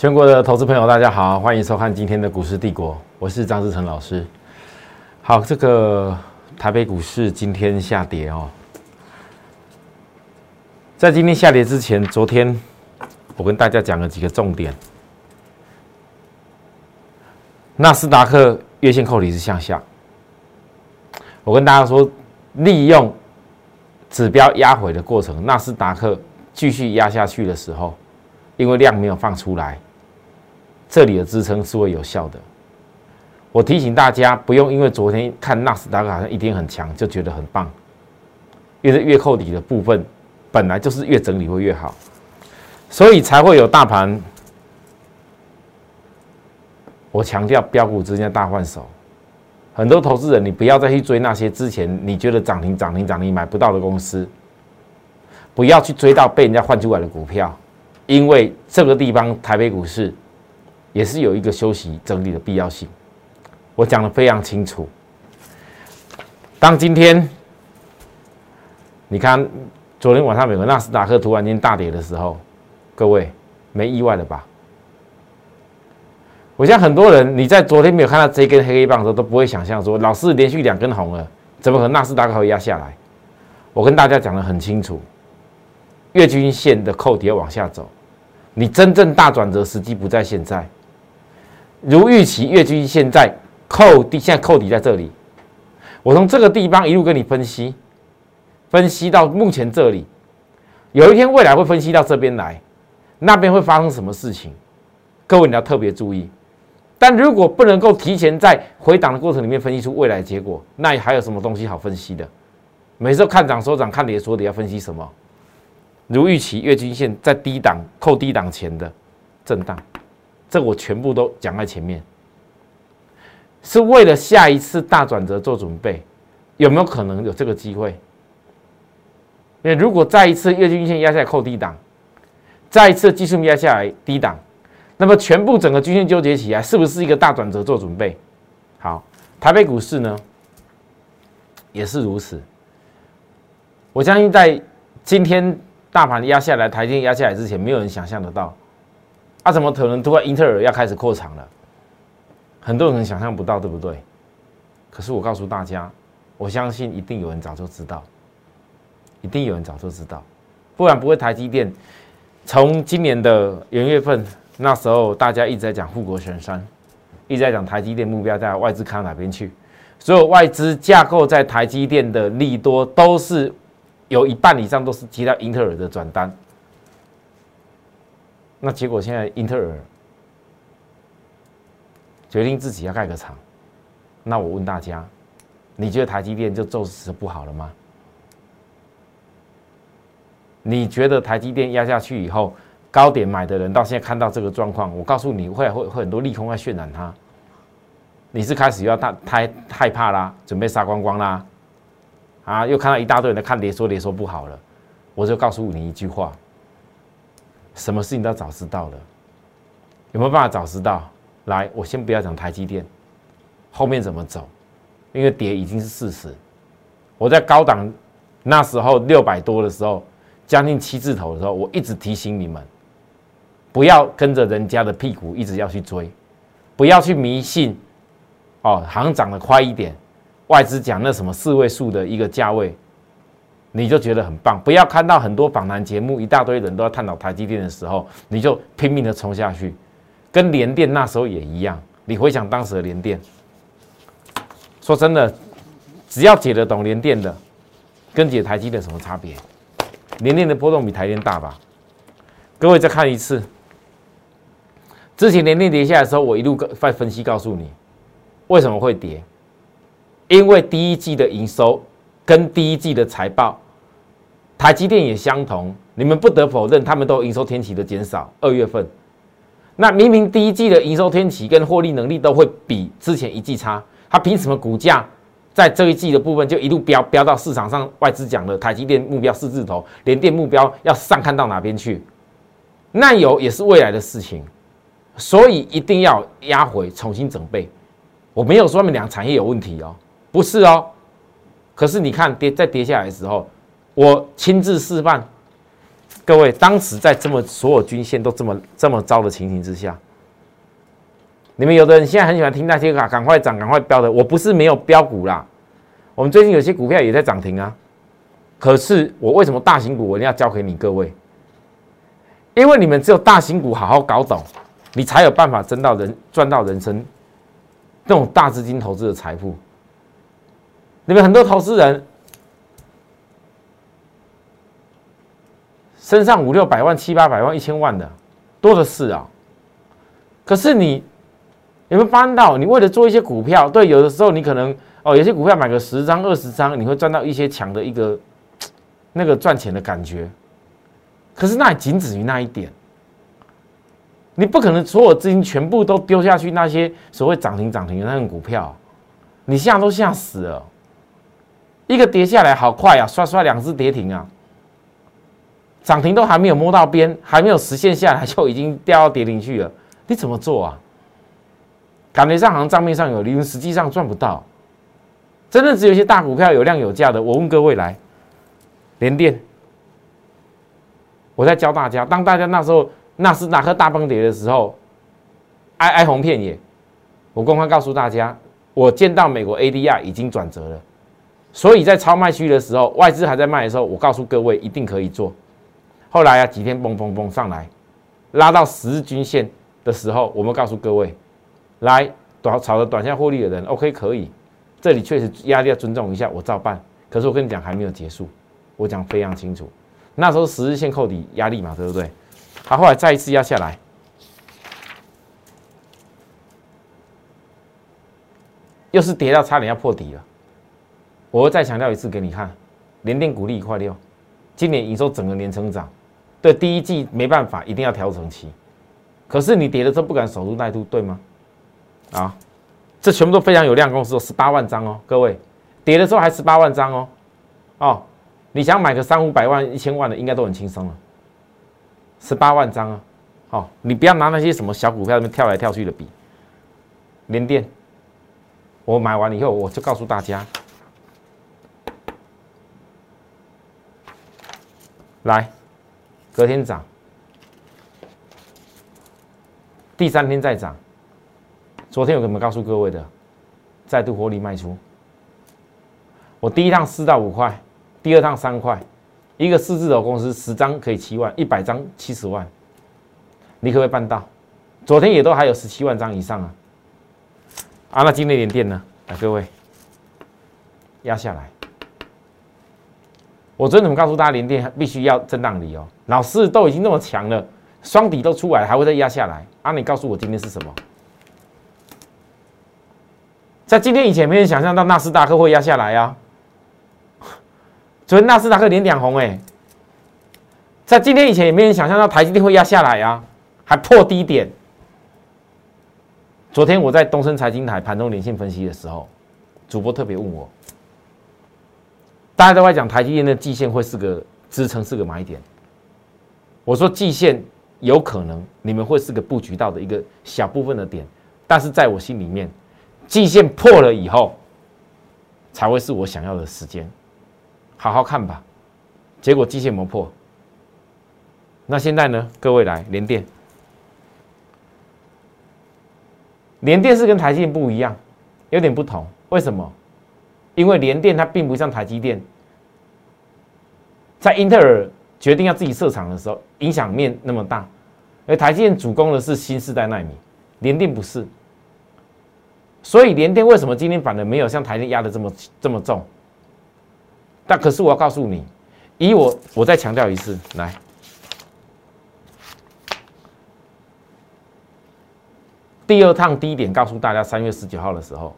全国的投资朋友，大家好，欢迎收看今天的股市帝国，我是张志成老师。好，这个台北股市今天下跌哦，在今天下跌之前，昨天我跟大家讲了几个重点。纳斯达克月线扣底是向下，我跟大家说，利用指标压回的过程，纳斯达克继续压下去的时候，因为量没有放出来，这里的支撑是会有效的。我提醒大家，不用因为昨天看纳斯达克好像一天很强，就觉得很棒，因为月扣底的部分本来就是越整理会越好，所以才会有大盘。我强调标股之间大换手，很多投资人，你不要再去追那些之前你觉得涨停涨停涨停买不到的公司，不要去追到被人家换出来的股票，因为这个地方台北股市也是有一个休息整理的必要性。我讲的非常清楚。当今天你看昨天晚上美国纳斯达克突然间大跌的时候，各位没意外了吧？我想很多人，你在昨天没有看到这根黑黑棒的时候，都不会想象说，老是连续两根红了，怎么可能纳斯达克会压下来？我跟大家讲的很清楚，月均线的扣底要往下走，你真正大转折时机不在现在。如预期，月均线在扣底，现在扣底在这里。我从这个地方一路跟你分析，分析到目前这里，有一天未来会分析到这边来，那边会发生什么事情？各位你要特别注意。但如果不能够提前在回档的过程里面分析出未来结果，那还有什么东西好分析的？每次看涨收涨，看跌说跌，要分析什么？如预期，月均线在低档扣低档前的震荡，这我全部都讲在前面，是为了下一次大转折做准备。有没有可能有这个机会？因为如果再一次月均线压下来扣低档，再一次技术面压下来低档。那么全部整个均线纠结起来，是不是一个大转折做准备？好，台北股市呢也是如此。我相信在今天大盘压下来、台阶压下来之前，没有人想象得到，啊，怎么可能突然英特尔要开始扩厂了？很多人想象不到，对不对？可是我告诉大家，我相信一定有人早就知道，一定有人早就知道，不然不会台积电从今年的元月份。那时候大家一直在讲护国神山，一直在讲台积电目标在外资看哪边去，所有外资架构在台积电的利多都是有一半以上都是提到英特尔的转单。那结果现在英特尔决定自己要盖个厂，那我问大家，你觉得台积电就就此不好了吗？你觉得台积电压下去以后？高点买的人到现在看到这个状况，我告诉你会会会很多利空在渲染它，你是开始要太太害怕啦，准备杀光光啦，啊，又看到一大堆人在看跌说跌说不好了，我就告诉你一句话，什么事情都早知道的，有没有办法早知道？来，我先不要讲台积电，后面怎么走？因为跌已经是事实，我在高档那时候六百多的时候，将近七字头的时候，我一直提醒你们。不要跟着人家的屁股一直要去追，不要去迷信哦，行涨得快一点，外资讲那什么四位数的一个价位，你就觉得很棒。不要看到很多访谈节目，一大堆人都要探讨台积电的时候，你就拼命的冲下去，跟联电那时候也一样。你回想当时的联电，说真的，只要解得懂联电的，跟解台积电什么差别？联电的波动比台电大吧？各位再看一次。之前连跌跌下来的时候，我一路在分析告诉你，为什么会跌？因为第一季的营收跟第一季的财报，台积电也相同。你们不得否认，他们都营收天期的减少。二月份，那明明第一季的营收天期跟获利能力都会比之前一季差，它凭什么股价在这一季的部分就一路飙飙到市场上外资讲的台积电目标四字头，连电目标要上看到哪边去？那有也是未来的事情。所以一定要压回，重新准备。我没有说他们两个产业有问题哦，不是哦。可是你看跌再跌下来的时候，我亲自示范，各位，当时在这么所有均线都这么这么糟的情形之下，你们有的人现在很喜欢听那些啊，赶快涨，赶快飙的。我不是没有标股啦，我们最近有些股票也在涨停啊。可是我为什么大型股我一定要交给你各位？因为你们只有大型股好好搞懂，你才有办法挣到人赚到人生那种大资金投资的财富。你们很多投资人身上五六百万、七八百万、一千万的多的是啊。可是你有没有发现到，你为了做一些股票，对，有的时候你可能哦，有些股票买个十张、二十张，你会赚到一些强的一个。那个赚钱的感觉，可是那也仅止于那一点。你不可能所有资金全部都丢下去那些所谓涨停涨停的那种股票，你吓都吓死了。一个跌下来好快啊，刷刷两只跌停啊，涨停都还没有摸到边，还没有实现下来就已经掉到跌停去了。你怎么做啊？感觉上好像账面上有利润，实际上赚不到。真的只有一些大股票有量有价的。我问各位来。连电，我在教大家，当大家那时候纳斯达克大崩跌的时候，哀哀鸿遍野。我公开告诉大家，我见到美国 ADR 已经转折了，所以在超卖区的时候，外资还在卖的时候，我告诉各位一定可以做。后来啊，几天嘣嘣嘣上来，拉到十日均线的时候，我们告诉各位，来短炒的短线获利的人，OK 可以，这里确实压力要尊重一下，我照办。可是我跟你讲，还没有结束。我讲非常清楚，那时候十日线扣底压力嘛，对不对？他后来再一次压下来，又是跌到差点要破底了。我会再强调一次给你看，联电股利一块六，今年营收整个年成长，对第一季没办法，一定要调整期。可是你跌的时候不敢守株待兔，对吗？啊，这全部都非常有量公司，十八万张哦，各位，跌的时候还十八万张哦，哦。你想买个三五百万、一千万的，应该都很轻松了。十八万张啊，好，你不要拿那些什么小股票那边跳来跳去的比。联电，我买完以后，我就告诉大家，来，隔天涨，第三天再涨。昨天有没有告诉各位的？再度获利卖出。我第一趟四到五块。第二趟三块，一个四字头公司十张可以七万，一百张七十万，你可不可以办到？昨天也都还有十七万张以上啊！啊，那今天连电呢？来，各位压下来。我昨天怎么告诉大家连电必须要震荡理由？老师都已经那么强了，双底都出来了，还会再压下来？啊，你告诉我今天是什么？在今天以前没人想象到纳斯达克会压下来呀。所以纳斯达克连两红哎，在今天以前也没人想象到台积电会压下来啊，还破低点。昨天我在东升财经台盘中连线分析的时候，主播特别问我，大家都在讲台积电的季线会是个支撑，是个买点。我说季线有可能你们会是个布局到的一个小部分的点，但是在我心里面，季线破了以后，才会是我想要的时间。好好看吧，结果季线磨破。那现在呢？各位来连电，连电是跟台积电不一样，有点不同。为什么？因为联电它并不像台积电，在英特尔决定要自己设厂的时候，影响面那么大。而台积电主攻的是新世代纳米，联电不是。所以联电为什么今天反而没有像台电压的这么这么重？但可是我要告诉你，以我我再强调一次，来，第二趟低点告诉大家，三月十九号的时候，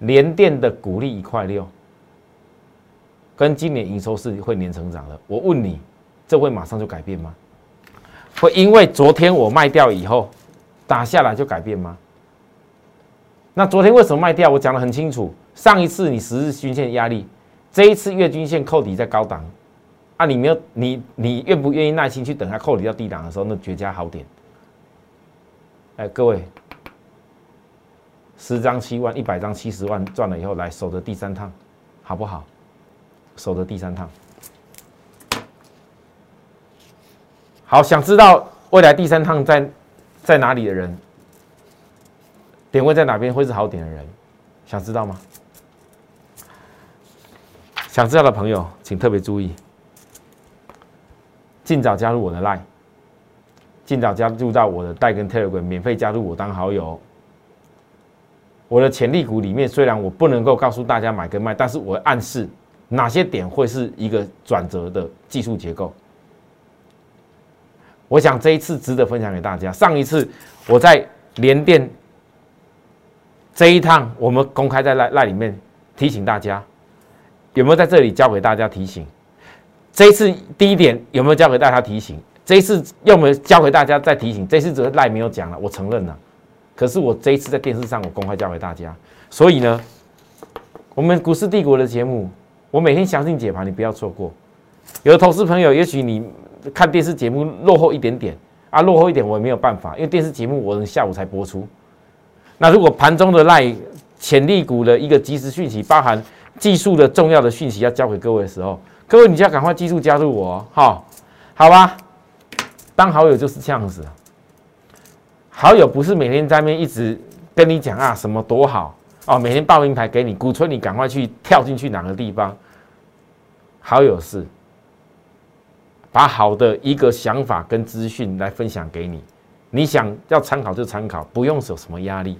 联电的股利一块六，跟今年营收是会年成长的。我问你，这会马上就改变吗？会因为昨天我卖掉以后打下来就改变吗？那昨天为什么卖掉？我讲的很清楚，上一次你十日均线压力。这一次月均线扣底在高档，啊，你没有你你愿不愿意耐心去等它扣底到低档的时候，那绝佳好点。哎，各位，十张七万，一百张七十万赚了以后，来守着第三趟，好不好？守着第三趟。好，想知道未来第三趟在在哪里的人，点位在哪边会是好点的人，想知道吗？想知道的朋友，请特别注意，尽早加入我的 Line，尽早加入到我的带跟 Telegram，免费加入我当好友。我的潜力股里面，虽然我不能够告诉大家买跟卖，但是我暗示哪些点会是一个转折的技术结构。我想这一次值得分享给大家。上一次我在联电这一趟，我们公开在赖赖里面提醒大家，有没有在这里教给大家提醒？这一次第一点有没有教给大家提醒？这一次有没有教给大家再提醒？这次只是赖没有讲了，我承认了。可是我这一次在电视上我公开教给大家，所以呢，我们股市帝国的节目，我每天相信解盘，你不要错过。有的投资朋友，也许你。看电视节目落后一点点啊，落后一点我也没有办法，因为电视节目我下午才播出。那如果盘中的赖潜力股的一个即时讯息，包含技术的重要的讯息要交给各位的时候，各位你就要赶快技术加入我哈，好吧？当好友就是这样子，好友不是每天在面一直跟你讲啊什么多好哦，每天报名牌给你，鼓吹你赶快去跳进去哪个地方。好友是。把好的一个想法跟资讯来分享给你，你想要参考就参考，不用有什么压力。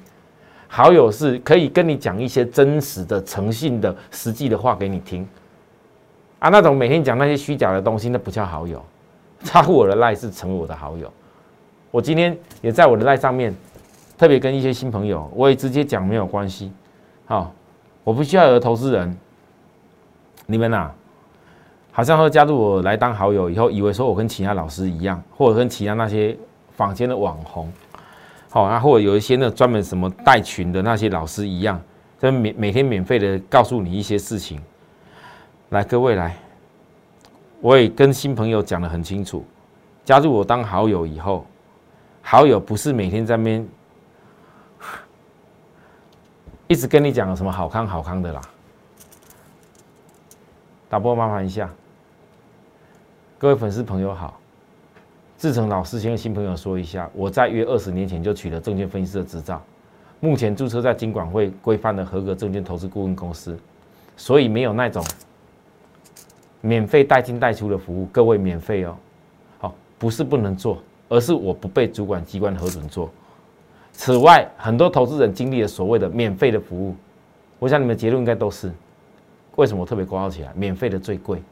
好友是可以跟你讲一些真实的、诚信的、实际的话给你听。啊，那种每天讲那些虚假的东西，那不叫好友。插我的赖是成为我的好友。我今天也在我的赖上面特别跟一些新朋友，我也直接讲没有关系。好，我不需要有投资人，你们呐。好像说加入我来当好友以后，以为说我跟其他老师一样，或者跟其他那些坊间的网红，好啊，或者有一些那专门什么带群的那些老师一样，就免每天免费的告诉你一些事情。来，各位来，我也跟新朋友讲的很清楚，加入我当好友以后，好友不是每天在边 一直跟你讲什么好康好康的啦。打波麻烦一下。各位粉丝朋友好，志成老师先跟新朋友说一下，我在约二十年前就取得证券分析师的执照，目前注册在金管会规范的合格证券投资顾问公司，所以没有那种免费带进带出的服务，各位免费哦。好，不是不能做，而是我不被主管机关核准做。此外，很多投资人经历了所谓的免费的服务，我想你们结论应该都是，为什么我特别挂号起来？免费的最贵。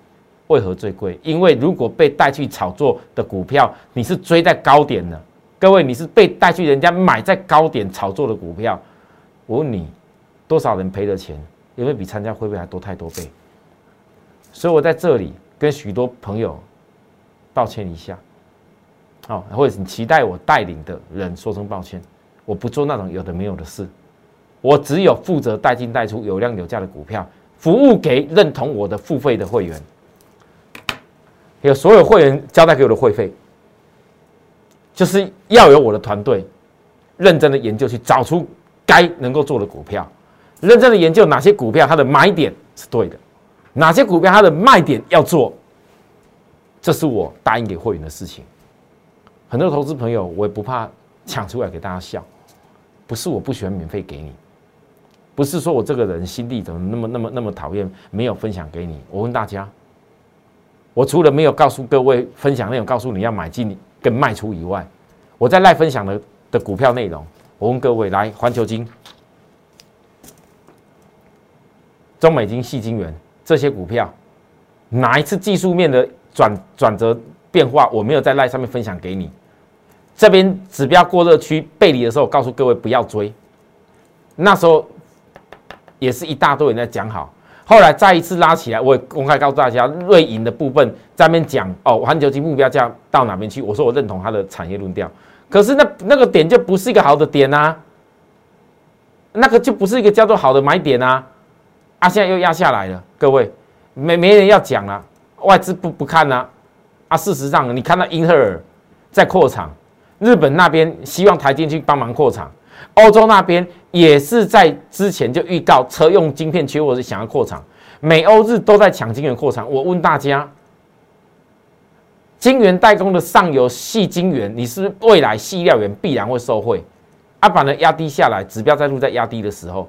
为何最贵？因为如果被带去炒作的股票，你是追在高点的。各位，你是被带去人家买在高点炒作的股票，我问你，多少人赔了钱？有没有比参加会费还多太多倍？所以我在这里跟许多朋友道歉一下，哦，或者你期待我带领的人说声抱歉，我不做那种有的没有的事，我只有负责带进带出有量有价的股票，服务给认同我的付费的会员。有所有会员交代给我的会费，就是要有我的团队认真的研究，去找出该能够做的股票，认真的研究哪些股票它的买点是对的，哪些股票它的卖点要做，这是我答应给会员的事情。很多投资朋友，我也不怕抢出来给大家笑，不是我不喜欢免费给你，不是说我这个人心地怎么那么那么那么讨厌没有分享给你。我问大家。我除了没有告诉各位分享内容，告诉你要买进跟卖出以外，我在赖分享的的股票内容，我问各位来环球金、中美金、细金元这些股票，哪一次技术面的转转折变化，我没有在赖上面分享给你？这边指标过热区背离的时候，告诉各位不要追，那时候也是一大堆人在讲好。后来再一次拉起来，我也公开告诉大家，瑞银的部分在那边讲哦，环球金目标价到哪边去？我说我认同它的产业论调，可是那那个点就不是一个好的点呐，那个就不是一个叫做好的买点呐，啊，现在又压下来了，各位。没没人要讲了，外资不不看呐，啊，事实上你看到英特尔在扩产，日本那边希望台积去帮忙扩厂。欧洲那边也是在之前就预告车用晶片缺货是想要扩厂，美欧日都在抢晶圆扩厂。我问大家，晶圆代工的上游细晶圆，你是未来细料源必然会受惠。啊，把呢压低下来，指标再度在压低的时候，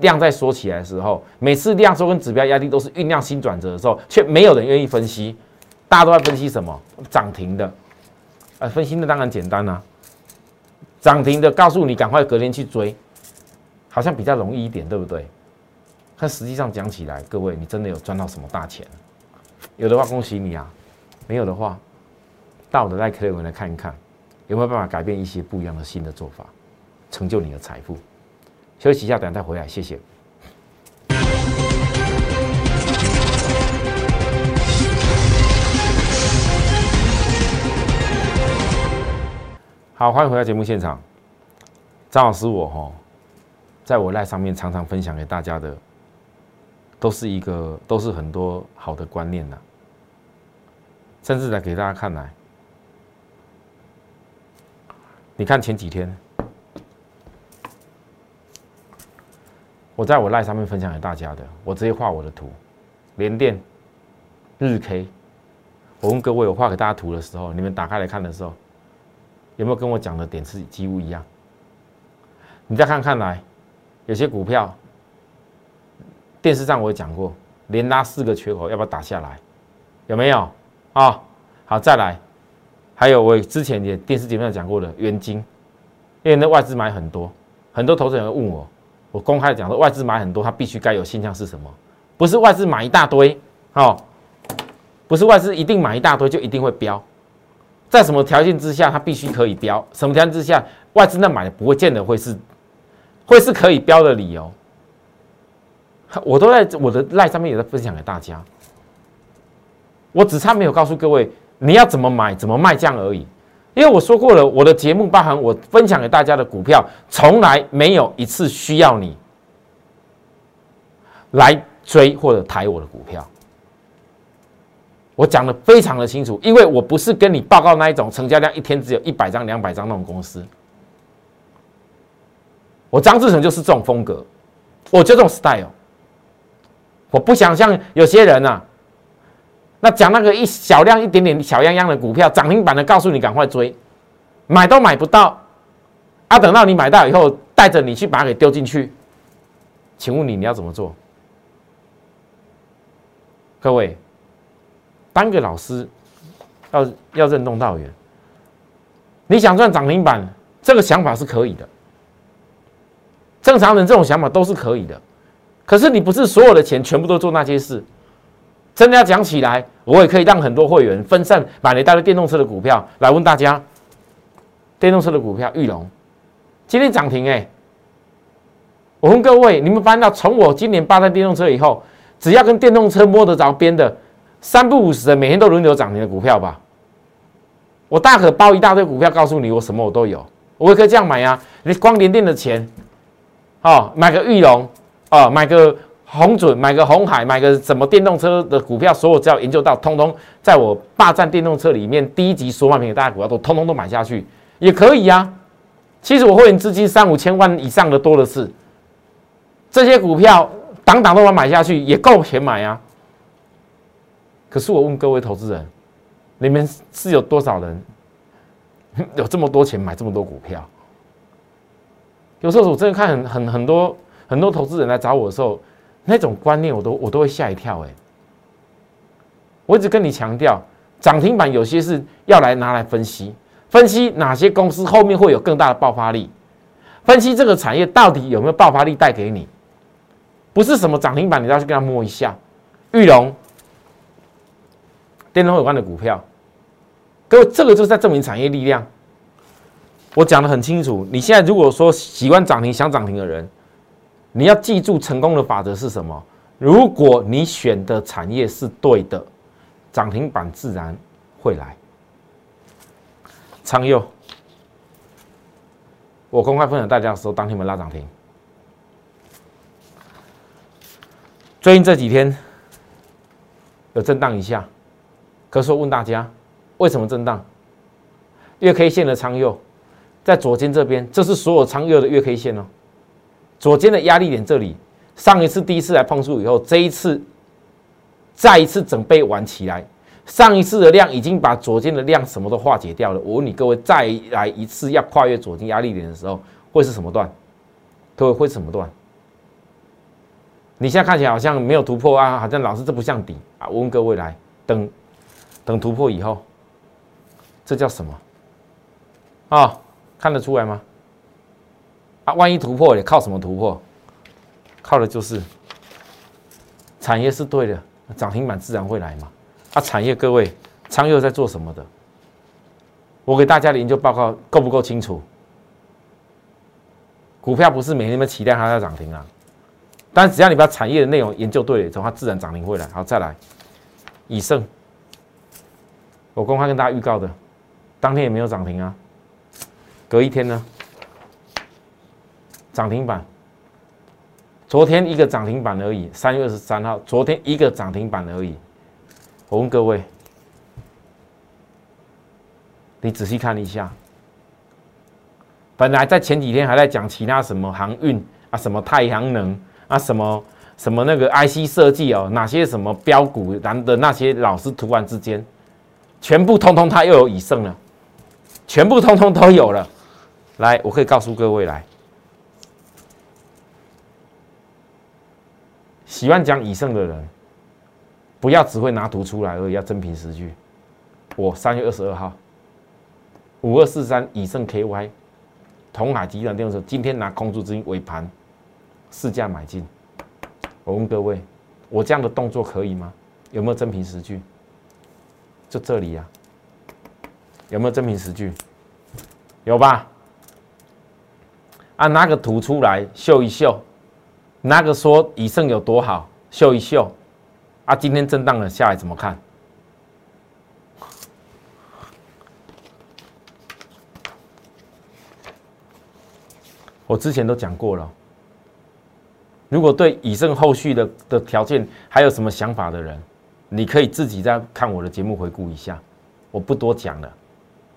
量在缩起来的时候，每次量缩跟指标压低都是酝酿新转折的时候，却没有人愿意分析。大家都在分析什么？涨停的，啊，分析的当然简单啊。涨停的告诉你赶快隔天去追，好像比较容易一点，对不对？但实际上讲起来，各位你真的有赚到什么大钱？有的话恭喜你啊，没有的话，到我的赖克雷文来看一看，有没有办法改变一些不一样的新的做法，成就你的财富。休息一下，等下再回来，谢谢。好，欢迎回到节目现场。张老师，我哈，在我赖上面常常分享给大家的，都是一个，都是很多好的观念呐。甚至来给大家看来，你看前几天，我在我赖上面分享给大家的，我直接画我的图，连电日 K，我问各位，我画给大家图的时候，你们打开来看的时候。有没有跟我讲的点是几乎一样？你再看看来，有些股票，电视上我也讲过，连拉四个缺口，要不要打下来？有没有？啊，好，再来，还有我之前也电视节目上讲过的元金，因为那外资买很多，很多投资人问我，我公开讲说外资买很多，它必须该有现象是什么？不是外资买一大堆，哦，不是外资一定买一大堆就一定会飙。在什么条件之下，它必须可以标？什么条件之下，外资那买的不会见得会是，会是可以标的理由？我都在我的赖上面也在分享给大家。我只差没有告诉各位你要怎么买、怎么卖这样而已。因为我说过了，我的节目包含我分享给大家的股票，从来没有一次需要你来追或者抬我的股票。我讲的非常的清楚，因为我不是跟你报告那一种成交量一天只有一百张、两百张那种公司。我张志成就是这种风格，我就这种 style。我不想像有些人啊，那讲那个一小量一点点小样样的股票涨停板的，告诉你赶快追，买都买不到，啊，等到你买到以后，带着你去把它给丢进去，请问你你要怎么做？各位。三个老师，要要任重道远。你想赚涨停板，这个想法是可以的。正常人这种想法都是可以的。可是你不是所有的钱全部都做那些事。真的要讲起来，我也可以让很多会员分散买了一大堆电动车的股票来问大家：电动车的股票，玉龙今天涨停哎！我问各位，你们发现到从我今年霸占电动车以后，只要跟电动车摸得着边的。三不五十的，每天都轮流涨停的股票吧。我大可包一大堆股票，告诉你我什么我都有，我也可以这样买呀。你光连电的钱，哦，买个玉龙，哦，买个红准，买个红海，买个什么电动车的股票，所有只要研究到，通通在我霸占电动车里面第一级所买品的大股票都通通都买下去，也可以呀。其实我会员资金三五千万以上的多的是，这些股票档档都把买下去，也够钱买呀。可是我问各位投资人，你们是有多少人 有这么多钱买这么多股票？有时候我真的看很很很多很多投资人来找我的时候，那种观念我都我都会吓一跳。哎，我一直跟你强调，涨停板有些是要来拿来分析，分析哪些公司后面会有更大的爆发力，分析这个产业到底有没有爆发力带给你，不是什么涨停板你都要去跟他摸一下，玉龙。电动有关的股票，各位，这个就是在证明产业力量。我讲的很清楚。你现在如果说喜欢涨停、想涨停的人，你要记住成功的法则是什么？如果你选的产业是对的，涨停板自然会来。昌佑，我公开分享大家的时候，当天没拉涨停。最近这几天有震荡一下。可是我问大家，为什么震荡？月 K 线的长右在左肩这边，这是所有长右的月 K 线哦。左肩的压力点这里，上一次第一次来碰触以后，这一次再一次整备玩起来，上一次的量已经把左肩的量什么都化解掉了。我问你各位，再来一次要跨越左肩压力点的时候，会是什么段？各位会什么段？你现在看起来好像没有突破啊，好像老师这不像底啊。我问各位来，等等突破以后，这叫什么？啊，看得出来吗？啊，万一突破也靠什么突破？靠的就是产业是对的，涨停板自然会来嘛。啊，产业各位，昌佑在做什么的？我给大家的研究报告够不够清楚？股票不是每天都期待它要涨停啊，但只要你把产业的内容研究对了，之后它自然涨停会来。好，再来，以盛，我公开跟大家预告的，当天也没有涨停啊，隔一天呢？涨停板，昨天一个涨停板而已。三月二十三号，昨天一个涨停板而已。我问各位，你仔细看一下，本来在前几天还在讲其他什么航运啊，什么太阳能啊，什么什么那个 IC 设计哦，哪些什么标股然的那些老师，突然之间，全部通通他又有以盛了，全部通通都有了。来，我可以告诉各位来。喜欢讲以盛的人，不要只会拿图出来而已，要真凭实据。我三月二十二号，五二四三以盛 KY，同海集团电视今天拿空注资金尾盘，市价买进。我问各位，我这样的动作可以吗？有没有真凭实据？就这里呀，有没有真凭实据？有吧？啊，拿个图出来秀一秀。那个说以盛有多好，秀一秀啊！今天震荡了下来，怎么看？我之前都讲过了。如果对以盛后续的的条件还有什么想法的人，你可以自己再看我的节目回顾一下，我不多讲了。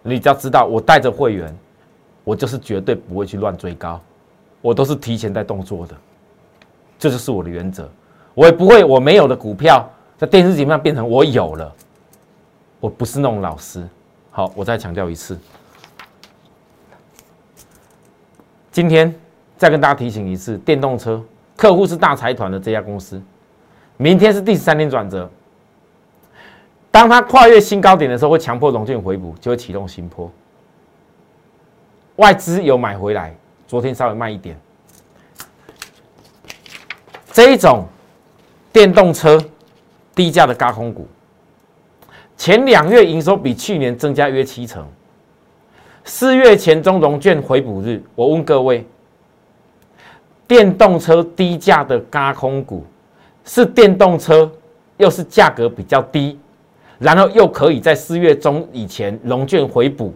你只要知道，我带着会员，我就是绝对不会去乱追高，我都是提前在动作的。这就是我的原则，我也不会我没有的股票在电视节目上变成我有了，我不是那种老师。好，我再强调一次，今天再跟大家提醒一次，电动车客户是大财团的这家公司，明天是第三天转折，当它跨越新高点的时候，会强迫融券回补，就会启动新坡。外资有买回来，昨天稍微慢一点。这一种电动车低价的高空股，前两月营收比去年增加约七成。四月前中融券回补日，我问各位，电动车低价的高空股是电动车，又是价格比较低，然后又可以在四月中以前融券回补，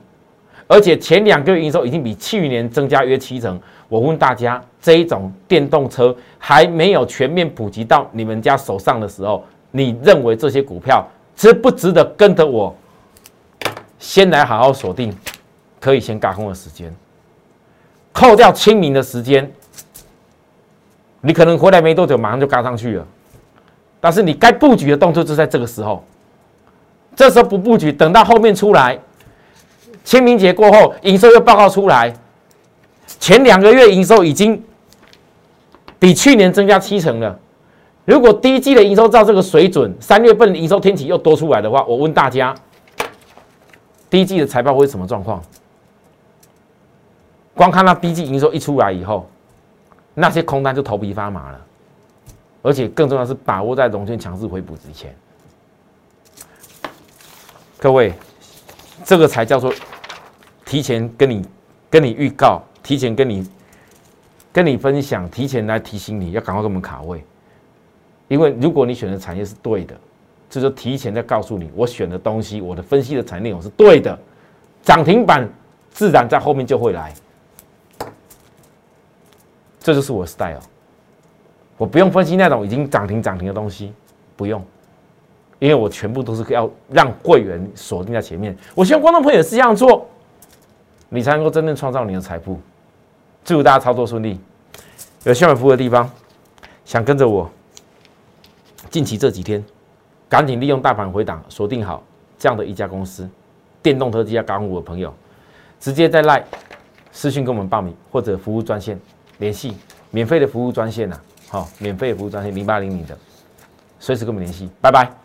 而且前两个月营收已经比去年增加约七成。我问大家，这一种电动车还没有全面普及到你们家手上的时候，你认为这些股票值不值得跟着我先来好好锁定？可以先嘎空的时间，扣掉清明的时间，你可能回来没多久，马上就嘎上去了。但是你该布局的动作就在这个时候，这时候不布局，等到后面出来，清明节过后，营收又报告出来。前两个月营收已经比去年增加七成了。如果第一季的营收照这个水准，三月份营收天气又多出来的话，我问大家，第一季的财报会什么状况？光看到第一季营收一出来以后，那些空单就头皮发麻了。而且更重要是把握在融券强势回补之前。各位，这个才叫做提前跟你跟你预告。提前跟你跟你分享，提前来提醒你要赶快跟我们卡位，因为如果你选的产业是对的，这就提前在告诉你，我选的东西，我的分析的产业内容是对的，涨停板自然在后面就会来，这就是我的 style，我不用分析那种已经涨停涨停的东西，不用，因为我全部都是要让会员锁定在前面，我希望观众朋友是这样做，你才能够真正创造你的财富。祝大家操作顺利。有需要服务的地方，想跟着我，近期这几天赶紧利用大盘回档，锁定好这样的一家公司，电动车技加港股的朋友，直接在赖私讯跟我们报名，或者服务专线联系，免费的服务专线呐，好，免费的服务专线零八零零的，随时跟我们联系，拜拜。